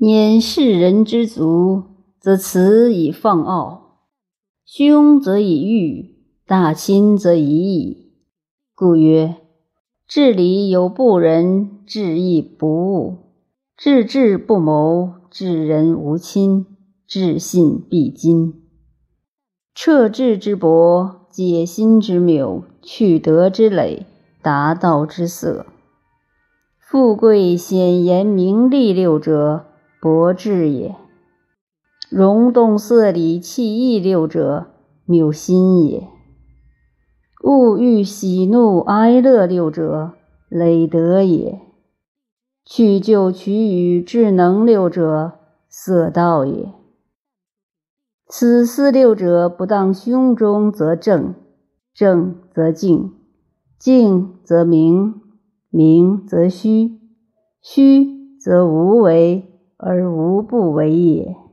拈世人之足，则辞以放傲；凶则以欲，大亲则以义。故曰：治理有不仁，治义不务；治智不谋，治人无亲；治信必金。彻智之博，解心之谬，去德之累，达道之色。富贵显言名利六者。博智也，容动色理气意六者，谬心也；物欲喜怒哀乐六者，累德也；去就取予智能六者，色道也。此四六者不当胸中，则正；正则静；静则明；明则虚；虚则无为。而无不为也。